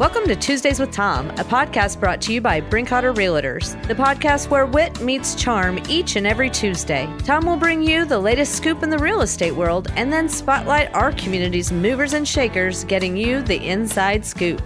Welcome to Tuesdays with Tom, a podcast brought to you by Brinkoetter Realtors, the podcast where wit meets charm each and every Tuesday. Tom will bring you the latest scoop in the real estate world and then spotlight our community's movers and shakers, getting you the inside scoop.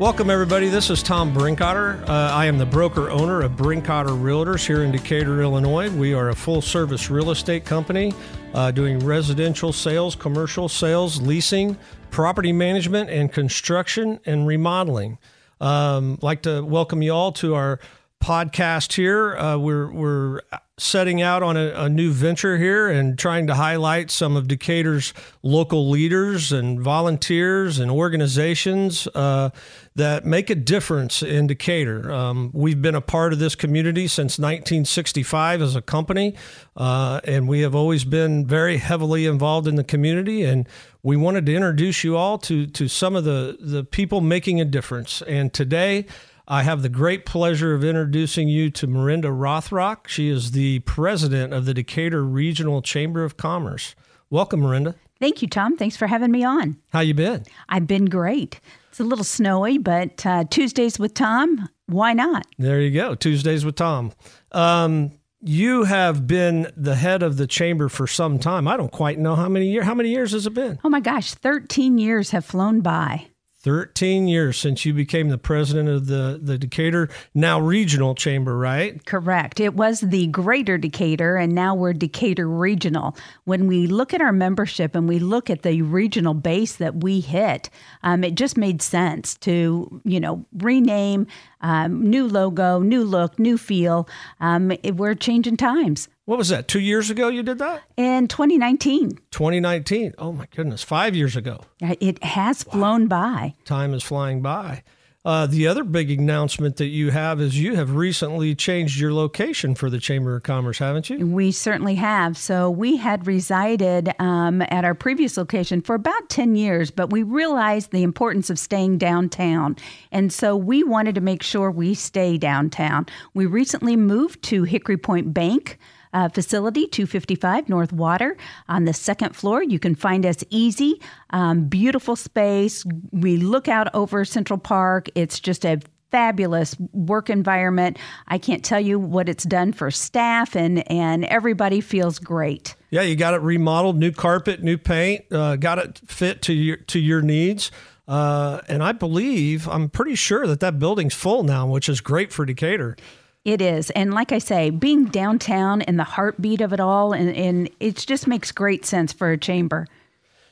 Welcome, everybody. This is Tom Brinkoetter. Uh, I am the broker owner of Brinkoetter Realtors here in Decatur, Illinois. We are a full service real estate company uh, doing residential sales, commercial sales, leasing, property management, and construction and remodeling. Um, like to welcome you all to our podcast here. Uh, we're we're setting out on a, a, new venture here and trying to highlight some of Decatur's local leaders and volunteers and organizations uh, that make a difference in Decatur. Um, we've been a part of this community since 1965 as a company, uh, and we have always been very heavily involved in the community. And we wanted to introduce you all to to some of the the people making a difference. And today. I have the great pleasure of introducing you to Mirinda Rothrock. She is the president of the Decatur Regional Chamber of Commerce. Welcome, Mirinda. Thank you, Tom. Thanks for having me on. How you been? I've been great. It's a little snowy, but uh, Tuesdays with Tom, why not? There you go. Tuesdays with Tom. Um, you have been the head of the chamber for some time. I don't quite know how many years. How many years has it been? Oh my gosh, 13 years have flown by. 13 years since you became the president of the, the Decatur, now regional chamber, right? Correct. It was the greater Decatur, and now we're Decatur regional. When we look at our membership and we look at the regional base that we hit, um, it just made sense to, you know, rename, um, new logo, new look, new feel. Um, it, we're changing times. What was that? Two years ago you did that? In 2019. 2019. Oh my goodness. Five years ago. It has wow. flown by. Time is flying by. Uh, the other big announcement that you have is you have recently changed your location for the Chamber of Commerce, haven't you? We certainly have. So we had resided um, at our previous location for about 10 years, but we realized the importance of staying downtown. And so we wanted to make sure we stay downtown. We recently moved to Hickory Point Bank uh, facility, 255 North Water. On the second floor, you can find us easy, um, beautiful space. We look out over Central Park. It's just a fabulous work environment. I can't tell you what it's done for staff, and and everybody feels great. Yeah, you got it remodeled, new carpet, new paint, uh, got it fit to your to your needs. Uh, and I believe, I'm pretty sure that that building's full now, which is great for Decatur. It is. And like I say, being downtown and the heartbeat of it all, and, and it just makes great sense for a chamber.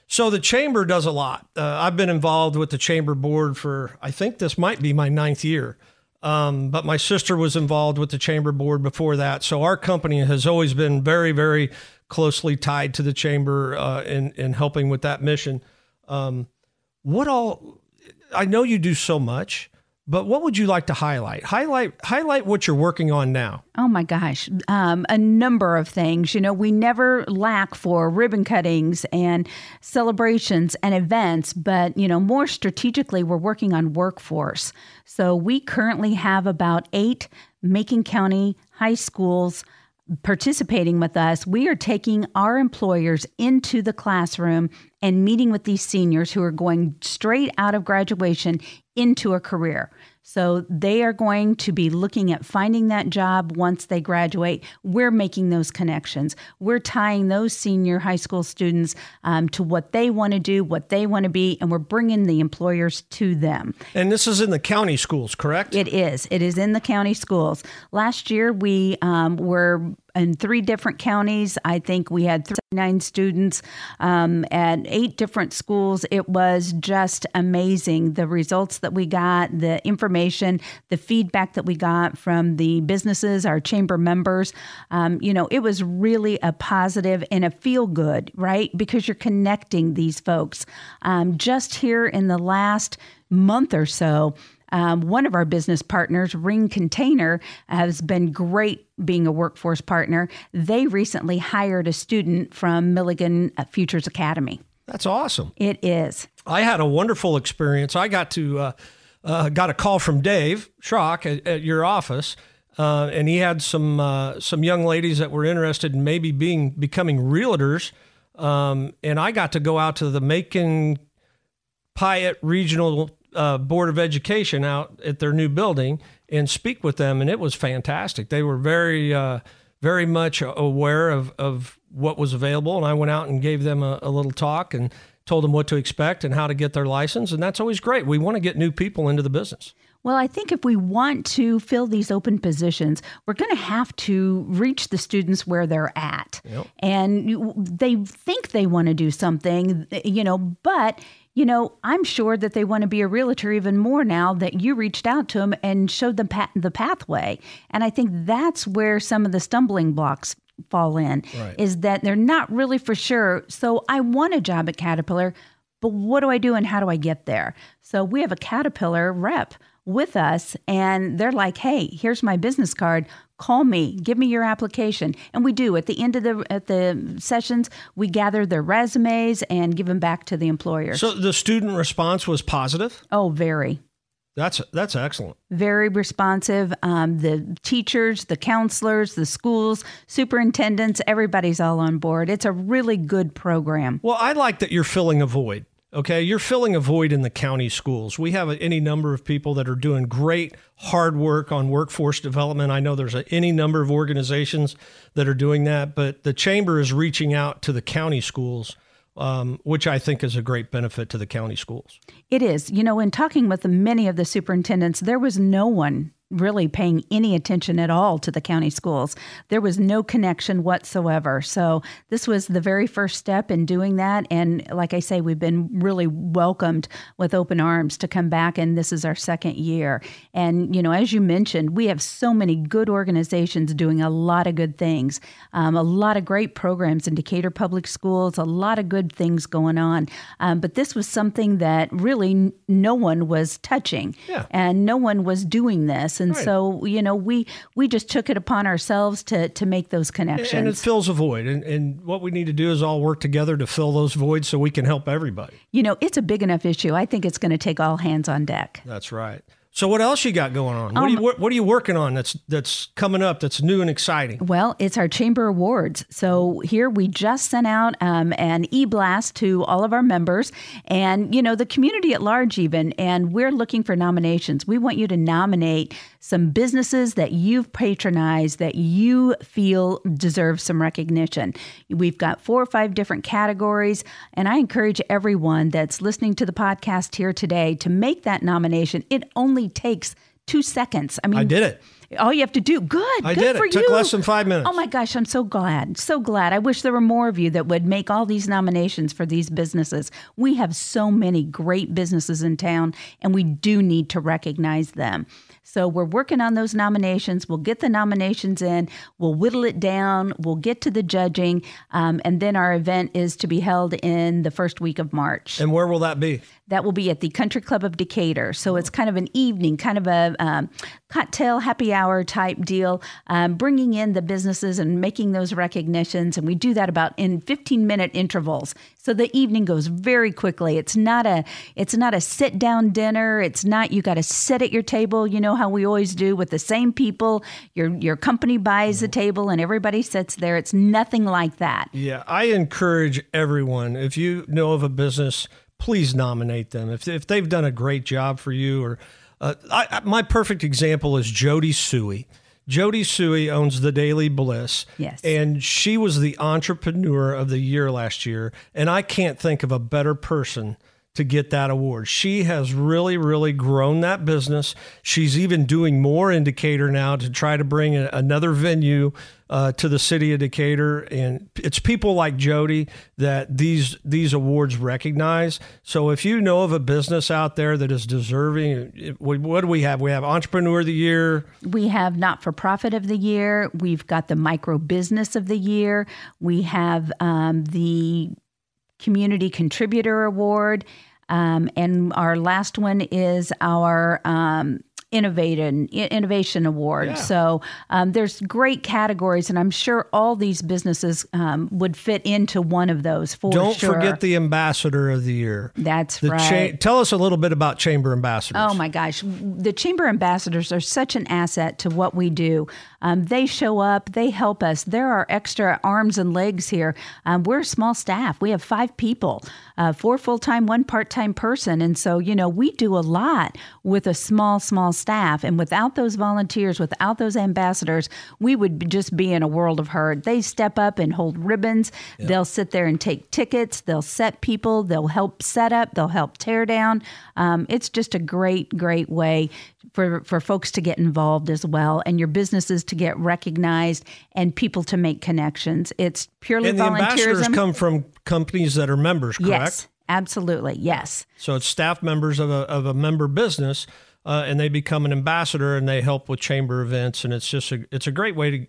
So the chamber does a lot. Uh, I've been involved with the chamber board for, I think this might be my ninth year. Um, but my sister was involved with the chamber board before that. So our company has always been very, very closely tied to the chamber uh, in, in helping with that mission. Um, what all, I know you do so much. But what would you like to highlight? Highlight highlight what you're working on now. Oh my gosh, um, a number of things. You know, we never lack for ribbon cuttings and celebrations and events, but you know, more strategically, we're working on workforce. So we currently have about eight Macon County high schools participating with us, we are taking our employers into the classroom and meeting with these seniors who are going straight out of graduation into a career. So they are going to be looking at finding that job once they graduate. We're making those connections. We're tying those senior high school students um, to what they want to do, what they want to be, and we're bringing the employers to them. And this is in the county schools, correct? It is. It is in the county schools. Last year, we um, were in three different counties. I think we had 39 students um, at eight different schools. It was just amazing. The results that we got, the information, the feedback that we got from the businesses, our chamber members. Um, you know, it was really a positive and a feel good, right? Because you're connecting these folks. Um, just here in the last month or so, um, one of our business partners, Ring Container, has been great being a workforce partner. They recently hired a student from Milligan Futures Academy. That's awesome. It is. I had a wonderful experience. I got to uh, uh, got a call from Dave Schrock at, at your office. Uh, and he had some uh, some young ladies that were interested in maybe being becoming realtors, um, and I got to go out to the Macon Piatt Regional uh, Board of Education out at their new building and speak with them, and it was fantastic. They were very, uh, very much aware of, of what was available, and I went out and gave them a, a little talk and told them what to expect and how to get their license, and that's always great. We want to get new people into the business. Well, I think if we want to fill these open positions, we're going to have to reach the students where they're at. Yep. And they think they want to do something, you know, but you know, I'm sure that they want to be a realtor even more now that you reached out to them and showed them pat- the pathway. And I think that's where some of the stumbling blocks fall in right. is that they're not really for sure. So I want a job at Caterpillar, but what do I do and how do I get there? So we have a Caterpillar rep with us and they're like, "Hey, here's my business card. Call me. Give me your application." And we do. At the end of the at the sessions, we gather their resumes and give them back to the employers. So the student response was positive? Oh, very. That's that's excellent. Very responsive. Um, the teachers, the counselors, the schools, superintendents, everybody's all on board. It's a really good program. Well, I like that you're filling a void. Okay, you're filling a void in the county schools. We have any number of people that are doing great hard work on workforce development. I know there's a, any number of organizations that are doing that, but the chamber is reaching out to the county schools, um, which I think is a great benefit to the county schools. It is. You know, in talking with many of the superintendents, there was no one really paying any attention at all to the county schools. There was no connection whatsoever. So this was the very first step in doing that. And like I say, we've been really welcomed with open arms to come back. And this is our second year. And, you know, as you mentioned, we have so many good organizations doing a lot of good things, um, a lot of great programs in Decatur Public Schools, a lot of good things going on. Um, but this was something that really no one was touching yeah. and no one was doing this and right. so you know we we just took it upon ourselves to to make those connections. And it fills a void, and and what we need to do is all work together to fill those voids so we can help everybody. You know, it's a big enough issue. I think it's going to take all hands on deck. That's right. So what else you got going on? What, um, are you, what, what, are you working on that's that's coming up that's new and exciting? Well, it's our chamber awards. So here we just sent out um, an e-blast to all of our members and you know the community at large even and we're looking for nominations. We want you to nominate some businesses that you've patronized that you feel deserve some recognition. We've got four or five different categories and I encourage everyone that's listening to the podcast here today to make that nomination. It only takes two seconds. I mean, I did it. All you have to do, good. I good did for it. Took less than five minutes. Oh my gosh, I'm so glad. So glad. I wish there were more of you that would make all these nominations for these businesses. We have so many great businesses in town, and we do need to recognize them. So we're working on those nominations. We'll get the nominations in, we'll whittle it down, we'll get to the judging, um, and then our event is to be held in the first week of March. And where will that be? That will be at the Country Club of Decatur. So it's kind of an evening, kind of a um, cocktail happy hour type deal, um, bringing in the businesses and making those recognitions. And we do that about in 15 minute intervals. So the evening goes very quickly. It's not a it's not a sit down dinner. It's not you got to sit at your table. You know how we always do with the same people. Your your company buys the table and everybody sits there. It's nothing like that. Yeah, I encourage everyone if you know of a business, please nominate them. If if they've done a great job for you or uh, I, my perfect example is Jody Suey. Jody Suey owns the Daily Bliss. Yes. And she was the entrepreneur of the year last year. And I can't think of a better person to get that award. She has really, really grown that business. She's even doing more in Decatur now to try to bring a, another venue uh, to the city of Decatur. And it's people like Jody that these these awards recognize. So if you know of a business out there that is deserving, what do we have? We have Entrepreneur of the Year. We have Not for Profit of the Year. We've got the Micro Business of the Year. We have um, the Community Contributor Award. Um, and our last one is our um, innovation innovation award. Yeah. So um, there's great categories, and I'm sure all these businesses um, would fit into one of those. For don't sure. forget the ambassador of the year. That's the right. Cha- tell us a little bit about chamber ambassadors. Oh my gosh, the chamber ambassadors are such an asset to what we do. Um, they show up, they help us. There are extra arms and legs here. Um, we're a small staff. We have five people, uh, four full time, one part time person. And so, you know, we do a lot with a small, small staff. And without those volunteers, without those ambassadors, we would just be in a world of hurt. They step up and hold ribbons. Yep. They'll sit there and take tickets. They'll set people. They'll help set up. They'll help tear down. Um, it's just a great, great way for, for folks to get involved as well and your businesses to get recognized and people to make connections. It's purely and the ambassadors come from companies that are members, correct? Yes, absolutely. Yes. So it's staff members of a, of a member business. Uh, and they become an ambassador and they help with chamber events and it's just a it's a great way to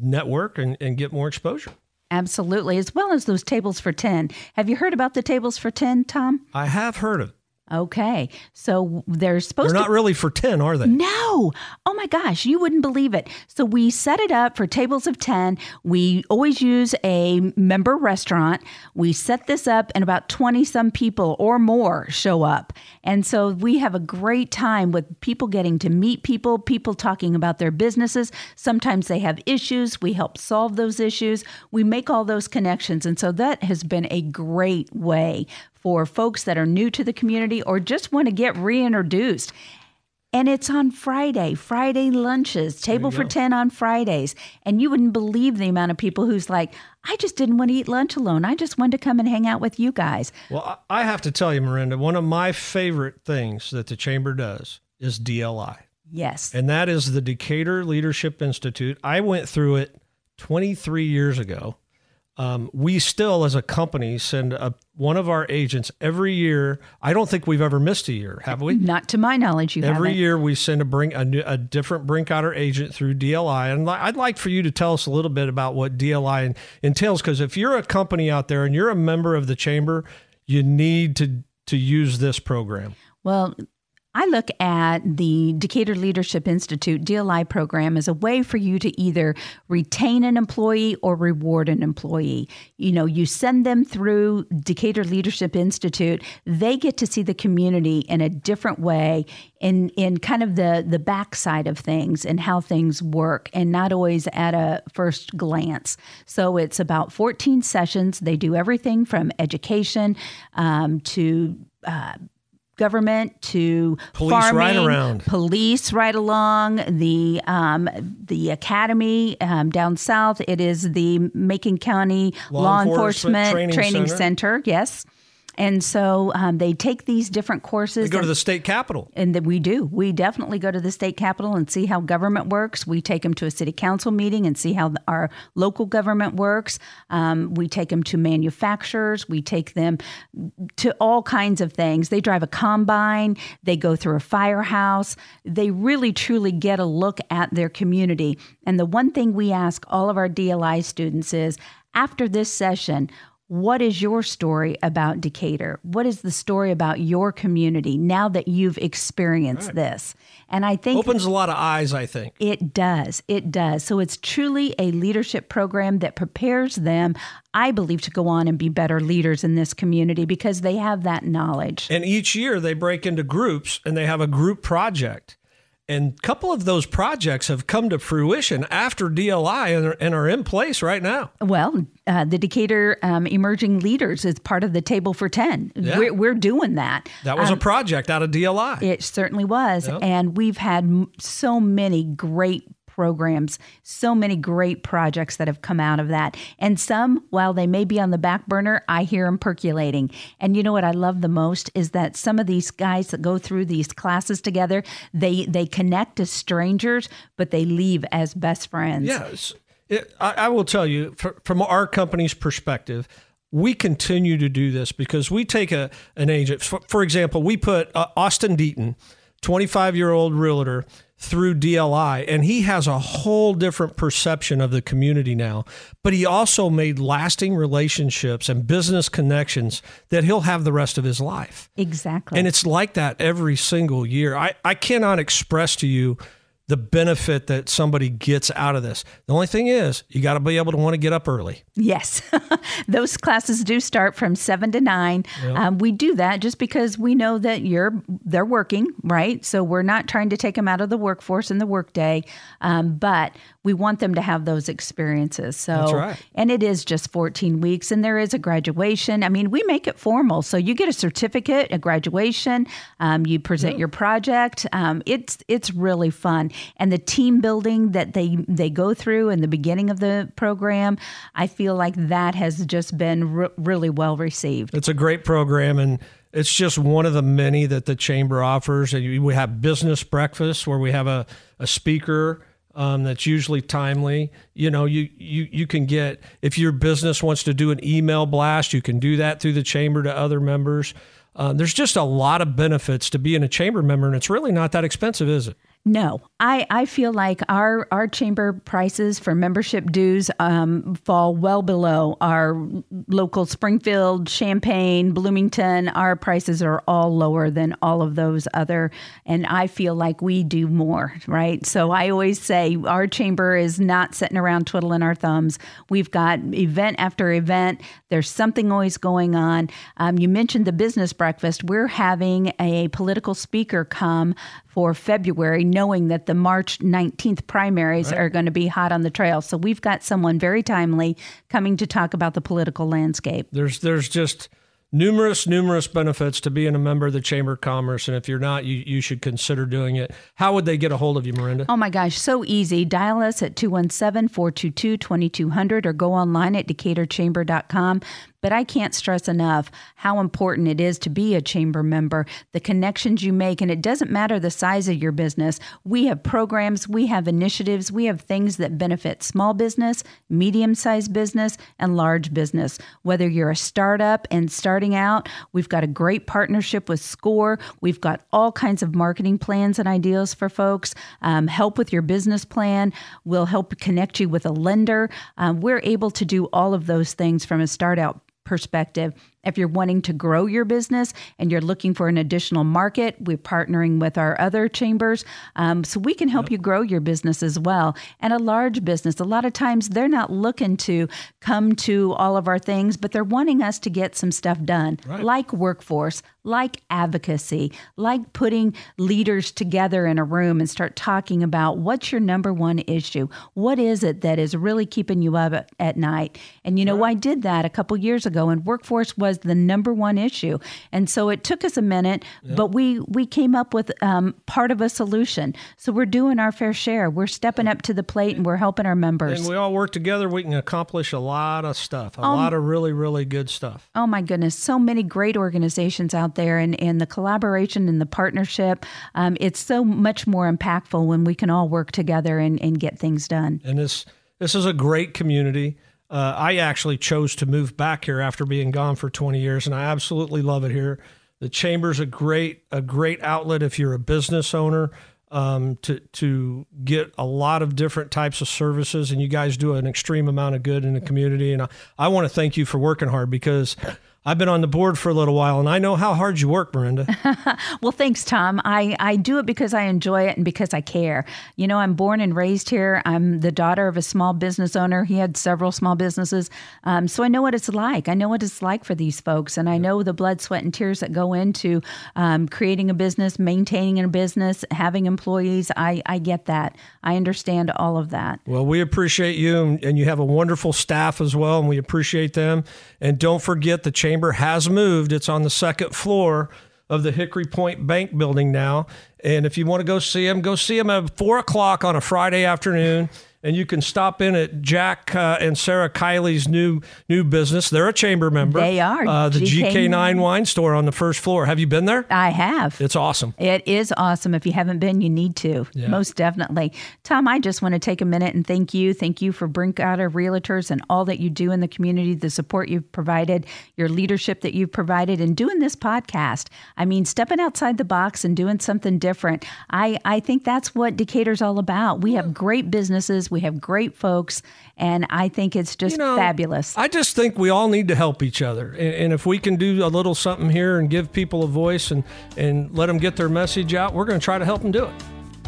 network and, and get more exposure absolutely as well as those tables for 10 have you heard about the tables for 10 tom i have heard of Okay. So they're supposed to they're to. not really for 10, are they? No. Oh my gosh, you wouldn't believe it. So we set it up for tables of 10. We always use a member restaurant. We set this up, and about 20 some people or more show up. And so we have a great time with people getting to meet people, people talking about their businesses. Sometimes they have issues. We help solve those issues. We make all those connections. And so that has been a great way for folks that are new to the community or just want to get reintroduced. And it's on Friday, Friday lunches, table for 10 on Fridays. And you wouldn't believe the amount of people who's like, I just didn't want to eat lunch alone. I just wanted to come and hang out with you guys. Well, I have to tell you, Mirinda, one of my favorite things that the Chamber does is DLI. Yes. And that is the Decatur Leadership Institute. I went through it 23 years ago. Um, we still, as a company, send a, one of our agents every year. I don't think we've ever missed a year, have we? Not to my knowledge, you every haven't. year we send a bring a, new, a different Brinkoetter agent through DLI, and I'd like for you to tell us a little bit about what DLI entails. Because if you're a company out there and you're a member of the chamber, you need to to use this program. Well, I look at the Decatur Leadership Institute DLI program as a way for you to either retain an employee or reward an employee. You know, you send them through Decatur Leadership Institute, they get to see the community in a different way in in kind of the the backside of things and how things work and not always at a first glance. So it's about 14 sessions. They do everything from education um, to uh, government to police farming, right around, police right along the um, the academy um, down south. It is the Macon County Law, Law Enforcement, Enforcement, Training, Training Center. Center. Yes. And so um, they take these different courses. They go to the state capitol. And that we do. We definitely go to the state capitol and see how government works. We take them to a city council meeting and see how our local government works. Um, we take them to manufacturers. We take them to all kinds of things. They drive a combine. They go through a firehouse. They really, truly get a look at their community. And the one thing we ask all of our DLI students is after this session, what is your story about Decatur? What is the story about your community now that you've experienced right. this? And I think opens a lot of eyes, I think. It does. It does. So it's truly a leadership program that prepares them, I believe, to go on and be better leaders in this community because they have that knowledge. And each year they break into groups and they have a group project. And a couple of those projects have come to fruition after DLI and are, and are in place right now. Well, uh, the Decatur um, Emerging Leaders is part of the Table for 10. Yeah. We're, we're, doing that. That was um, a project out of DLI. It certainly was. Yep. And we've had so many great programs, so many great projects that have come out of that. And some, while they may be on the back burner, I hear them percolating. And you know what I love the most is that some of these guys that go through these classes together, they they connect as strangers, but they leave as best friends. Yes. It, I, I, will tell you, for, from our company's perspective, we continue to do this because we take a an agent. For, for example, we put uh, Austin Deaton, 25 year old realtor, through DLI, and he has a whole different perception of the community now. But he also made lasting relationships and business connections that he'll have the rest of his life. Exactly. And it's like that every single year. I, I cannot express to you the benefit that somebody gets out of this. The only thing is, you got to be able to want to get up early. Yes, those classes do start from seven to nine. Yep. Um, we do that just because we know that you're they're working, right? So we're not trying to take them out of the workforce in the workday, um, but we want them to have those experiences. So, right. and it is just 14 weeks, and there is a graduation. I mean, we make it formal, so you get a certificate, a graduation. Um, you present yep. your project. Um, it's it's really fun and the team building that they they go through in the beginning of the program, I feel like that has just been re- really well received. It's a great program and it's just one of the many that the chamber offers. And we have business breakfast where we have a, a speaker um, that's usually timely. You know, you, you you can get if your business wants to do an email blast, you can do that through the chamber to other members. Uh, there's just a lot of benefits to being a chamber member, and it's really not that expensive, is it? No, I, I feel like our our chamber prices for membership dues um, fall well below our local Springfield, Champaign, Bloomington. Our prices are all lower than all of those other, and I feel like we do more, right? So I always say our chamber is not sitting around twiddling our thumbs. We've got event after event. There's something always going on. Um, you mentioned the business breakfast. We're having a political speaker come for February, knowing that the March 19th primaries right. are going to be hot on the trail. So we've got someone very timely coming to talk about the political landscape. There's there's just numerous numerous benefits to being a member of the chamber of commerce and if you're not you, you should consider doing it how would they get a hold of you mirinda oh my gosh so easy dial us at 217-422-2200 or go online at decaturchamber.com but I can't stress enough how important it is to be a chamber member, the connections you make. And it doesn't matter the size of your business. We have programs, we have initiatives, we have things that benefit small business, medium sized business, and large business. Whether you're a startup and starting out, we've got a great partnership with SCORE. We've got all kinds of marketing plans and ideas for folks. Um, help with your business plan. We'll help connect you with a lender. Um, we're able to do all of those things from a start out perspective if you're wanting to grow your business and you're looking for an additional market, we're partnering with our other chambers. Um, so we can help yep. you grow your business as well. And a large business, a lot of times they're not looking to come to all of our things, but they're wanting us to get some stuff done, right. like workforce, like advocacy, like putting leaders together in a room and start talking about what's your number one issue? What is it that is really keeping you up at, at night? And you know. I did that a couple years ago, and workforce was the number one issue. And so it took us a minute, but we we came up with um, part of a solution. So we're doing our fair share. We're stepping up to the plate and we're helping our members. And we all work together. We can accomplish a lot of stuff, a um, lot of really really good stuff. Oh my goodness, so many great organizations out there, and and the collaboration and the partnership. Um, it's so much more impactful when we can all work together and, and get things done. And this this is a great community. Uh, I actually chose to move back here after being gone for 20 years, and I absolutely love it here. The chamber's a great a great outlet if you're a business owner um, to to get a lot of different types of services, and you guys do an extreme amount of good in the community. And I, I want to thank you for working hard because I've been on the board for a little while and I know how hard you work, Mirinda. well, thanks, Tom. I, I do it because I enjoy it and because I care. You know, I'm born and raised here. I'm the daughter of a small business owner. He had several small businesses. Um, so I know what it's like. I know what it's like for these folks. And I know the blood, sweat, and tears that go into um, creating a business, maintaining a business, having employees. I, I get that. I understand all of that. Well, we appreciate you and you have a wonderful staff as well. And we appreciate them. And don't forget the chamber has moved. It's on the second floor of the Hickory Point Bank building now. And if you want to go see them, go see them at four o'clock on a Friday afternoon and you can stop in at Jack uh, and Sarah Kiley's new new business. They're a chamber member. They are uh, the GK9. GK9 wine store on the first floor. Have you been there? I have. It's awesome. It is awesome. If you haven't been, you need to. Yeah. Most definitely. Tom, I just want to take a minute and thank you. Thank you for Brinkoetter Realtors and all that you do in the community, the support you've provided, your leadership that you've provided, and doing this podcast. I mean, stepping outside the box and doing something different. I I think that's what Decatur's all about. We have great businesses we have great folks, and I think it's just you know, fabulous. I just think we all need to help each other, and, and, if we can do a little something here and give people a voice and and let them get their message out, we're going to try to help them do it.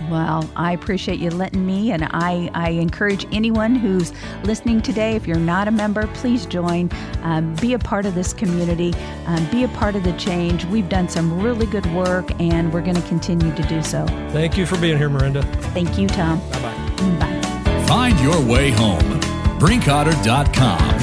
Well, I appreciate you letting me, and I, I encourage anyone who's listening today, if you're not a member, please join. Um, be a part of this community, um, be a part of the change. We've done some really good work, and we're going to continue to do so. Thank you for being here, Mirinda. Thank you, Tom. Bye bye. Bye. Find your way home. Brinkoetter.com.